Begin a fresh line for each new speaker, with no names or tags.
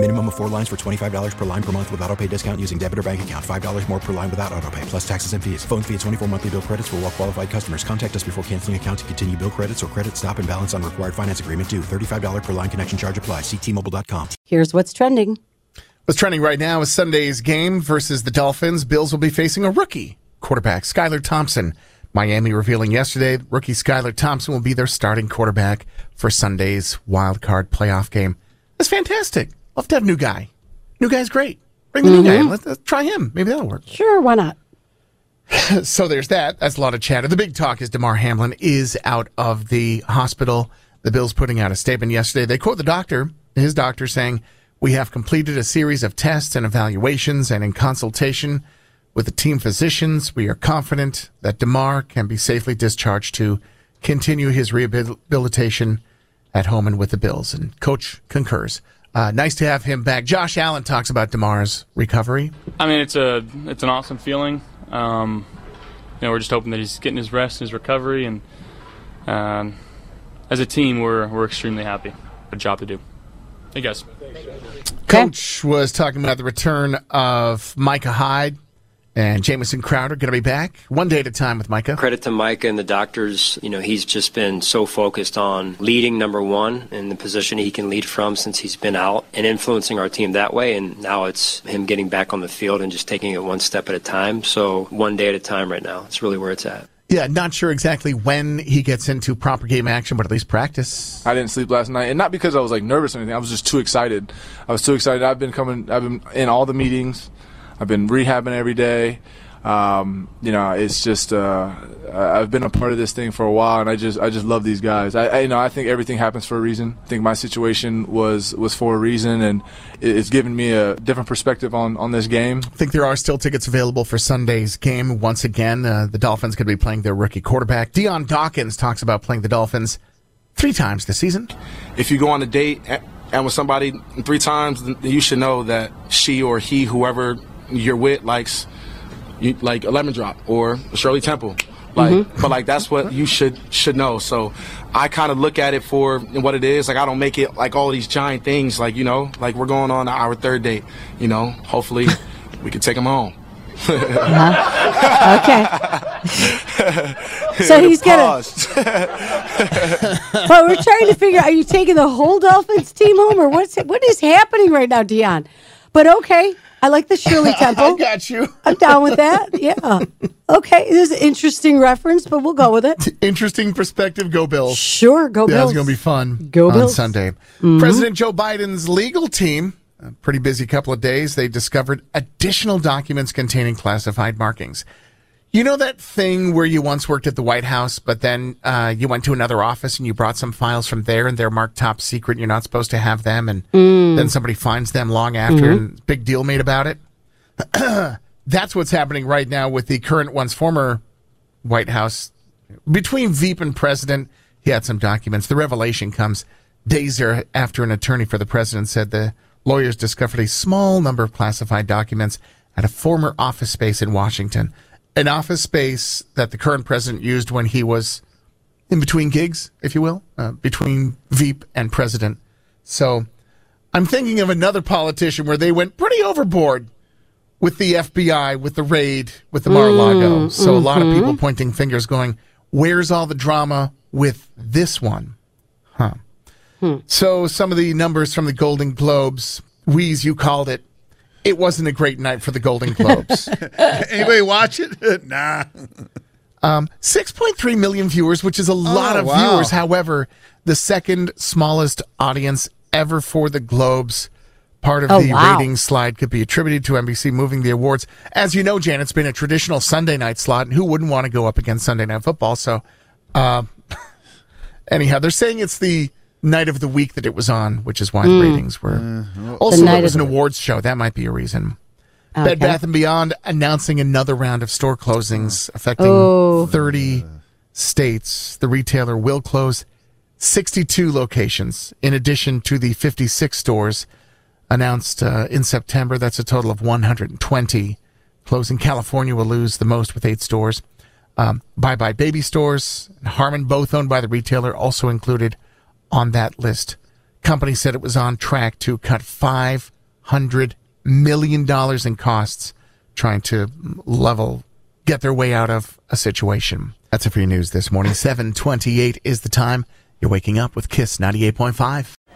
Minimum of four lines for $25 per line per month with auto pay discount using debit or bank account. $5 more per line without auto pay, plus taxes and fees. Phone fee at 24 monthly bill credits for all well qualified customers. Contact us before canceling account to continue bill credits or credit stop and balance on required finance agreement due. $35 per line connection charge apply. Ctmobile.com.
Here's what's trending.
What's trending right now is Sunday's game versus the Dolphins. Bills will be facing a rookie quarterback, Skylar Thompson. Miami revealing yesterday rookie Skylar Thompson will be their starting quarterback for Sunday's wild card playoff game. That's fantastic. Love to have a new guy. New guy's great. Bring the new guy. Mm-hmm. Let's, let's try him. Maybe that'll work.
Sure, why not?
so there's that. That's a lot of chatter. The big talk is Damar Hamlin is out of the hospital. The Bills putting out a statement yesterday. They quote the doctor, his doctor saying, We have completed a series of tests and evaluations, and in consultation with the team physicians, we are confident that DeMar can be safely discharged to continue his rehabilitation at home and with the Bills. And coach concurs. Uh, nice to have him back. Josh Allen talks about Damar's recovery.
I mean, it's a it's an awesome feeling. Um, you know, we're just hoping that he's getting his rest, his recovery, and um, as a team, we're we're extremely happy. A job to do. Hey guys.
Coach was talking about the return of Micah Hyde and Jamison Crowder going to be back one day at a time with Micah.
Credit to Micah and the doctors. You know, he's just been so focused on leading number one in the position he can lead from since he's been out and influencing our team that way. And now it's him getting back on the field and just taking it one step at a time. So one day at a time right now. It's really where it's at.
Yeah, not sure exactly when he gets into proper game action, but at least practice.
I didn't sleep last night, and not because I was like nervous or anything. I was just too excited. I was too excited. I've been coming. I've been in all the meetings. I've been rehabbing every day. Um, you know, it's just uh, I've been a part of this thing for a while, and I just I just love these guys. I, I you know I think everything happens for a reason. I think my situation was was for a reason, and it's given me a different perspective on on this game.
I think there are still tickets available for Sunday's game. Once again, uh, the Dolphins could be playing their rookie quarterback. Dion Dawkins talks about playing the Dolphins three times this season.
If you go on a date and with somebody three times, you should know that she or he, whoever you're with, likes you, like a lemon drop or Shirley Temple. Like, mm-hmm. but like that's what you should should know. So, I kind of look at it for what it is. Like, I don't make it like all these giant things. Like, you know, like we're going on our third date. You know, hopefully, we can take them home.
uh-huh. Okay. so he's gonna. but we're trying to figure. Are you taking the whole Dolphins team home, or what's what is happening right now, Dion? But okay, I like the Shirley Temple.
I got you.
I'm down with that. Yeah. Okay, this is an interesting reference, but we'll go with it.
Interesting perspective. Go Bills.
Sure, go Bills.
It's going to be fun.
Go
on
Bills.
Sunday.
Mhm.
President Joe Biden's legal team, a pretty busy couple of days, they discovered additional documents containing classified markings. You know that thing where you once worked at the White House, but then uh, you went to another office and you brought some files from there and they're marked top secret and you're not supposed to have them, and
Mm.
then somebody finds them long after
Mhm.
and big deal made about it? That's what's happening right now with the current one's former White House. Between Veep and President, he had some documents. The revelation comes days er- after an attorney for the president said the lawyers discovered a small number of classified documents at a former office space in Washington. An office space that the current president used when he was in between gigs, if you will, uh, between Veep and president. So I'm thinking of another politician where they went pretty overboard with the FBI, with the raid, with the Mar-a-Lago.
Mm,
so a lot of people pointing fingers going, where's all the drama with this one? Huh. So some of the numbers from the Golden Globes, Wheeze, you called it. It wasn't a great night for the Golden Globes.
Anybody watch it? nah.
Um, 6.3 million viewers, which is a lot
Oh,
of
wow.
viewers. However, the second smallest audience ever for the Globes. Part of
Oh,
the
wow.
ratings slide could be attributed to NBC moving the awards. As you know, Jan, it's been a traditional Sunday night slot, and who wouldn't want to go up against Sunday Night Football? So, uh, anyhow, they're saying it's the night of the week that it was on, which is why the
Mm.
ratings were. Also,
night
it was
of
an awards show. That might be a reason.
Okay.
Bed Bath and Beyond announcing another round of store closings affecting
Oh.
30 states. The retailer will close 62 locations in addition to the 56 stores announced uh, in September. That's a total of 120 closing. California will lose the most with eight stores. Um, buybuy BABY Stores and Harmon, both owned by the retailer, also included on that list. Company said it was on track to cut $500 million in costs trying to level, get their way out of a situation. That's it for your news this morning. 728 is the time. You're waking up with Kiss 98.5.